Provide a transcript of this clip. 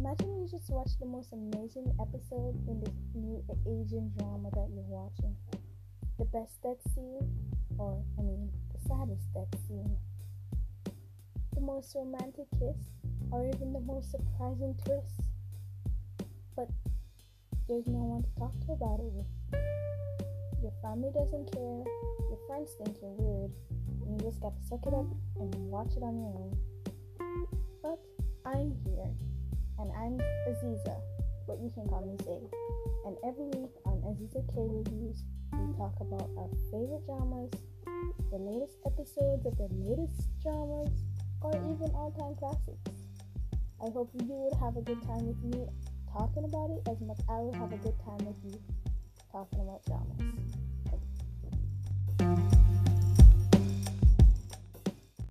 Imagine you just watched the most amazing episode in this new Asian drama that you're watching. The best death scene, or I mean, the saddest death scene. The most romantic kiss, or even the most surprising twist. But there's no one to talk to about it with. Your family doesn't care, your friends think you're weird, and you just gotta suck it up and watch it on your own. And I'm Aziza, but you can call me Zay. And every week on Aziza K Reviews, we talk about our favorite dramas, the latest episodes of the latest dramas, or even all-time classics. I hope you would have a good time with me talking about it as much as I will have a good time with you talking about dramas.